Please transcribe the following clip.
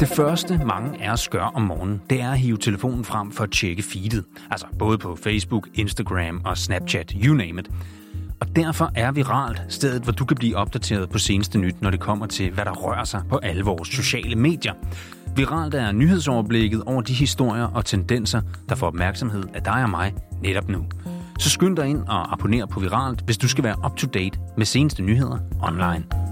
Det første, mange af os gør om morgenen, det er at hive telefonen frem for at tjekke feedet. Altså både på Facebook, Instagram og Snapchat, you name it. Og derfor er Viralt stedet, hvor du kan blive opdateret på seneste nyt, når det kommer til, hvad der rører sig på alle vores sociale medier. Viralt er nyhedsoverblikket over de historier og tendenser, der får opmærksomhed af dig og mig netop nu. Så skynd dig ind og abonner på Viralt, hvis du skal være up to date med seneste nyheder online.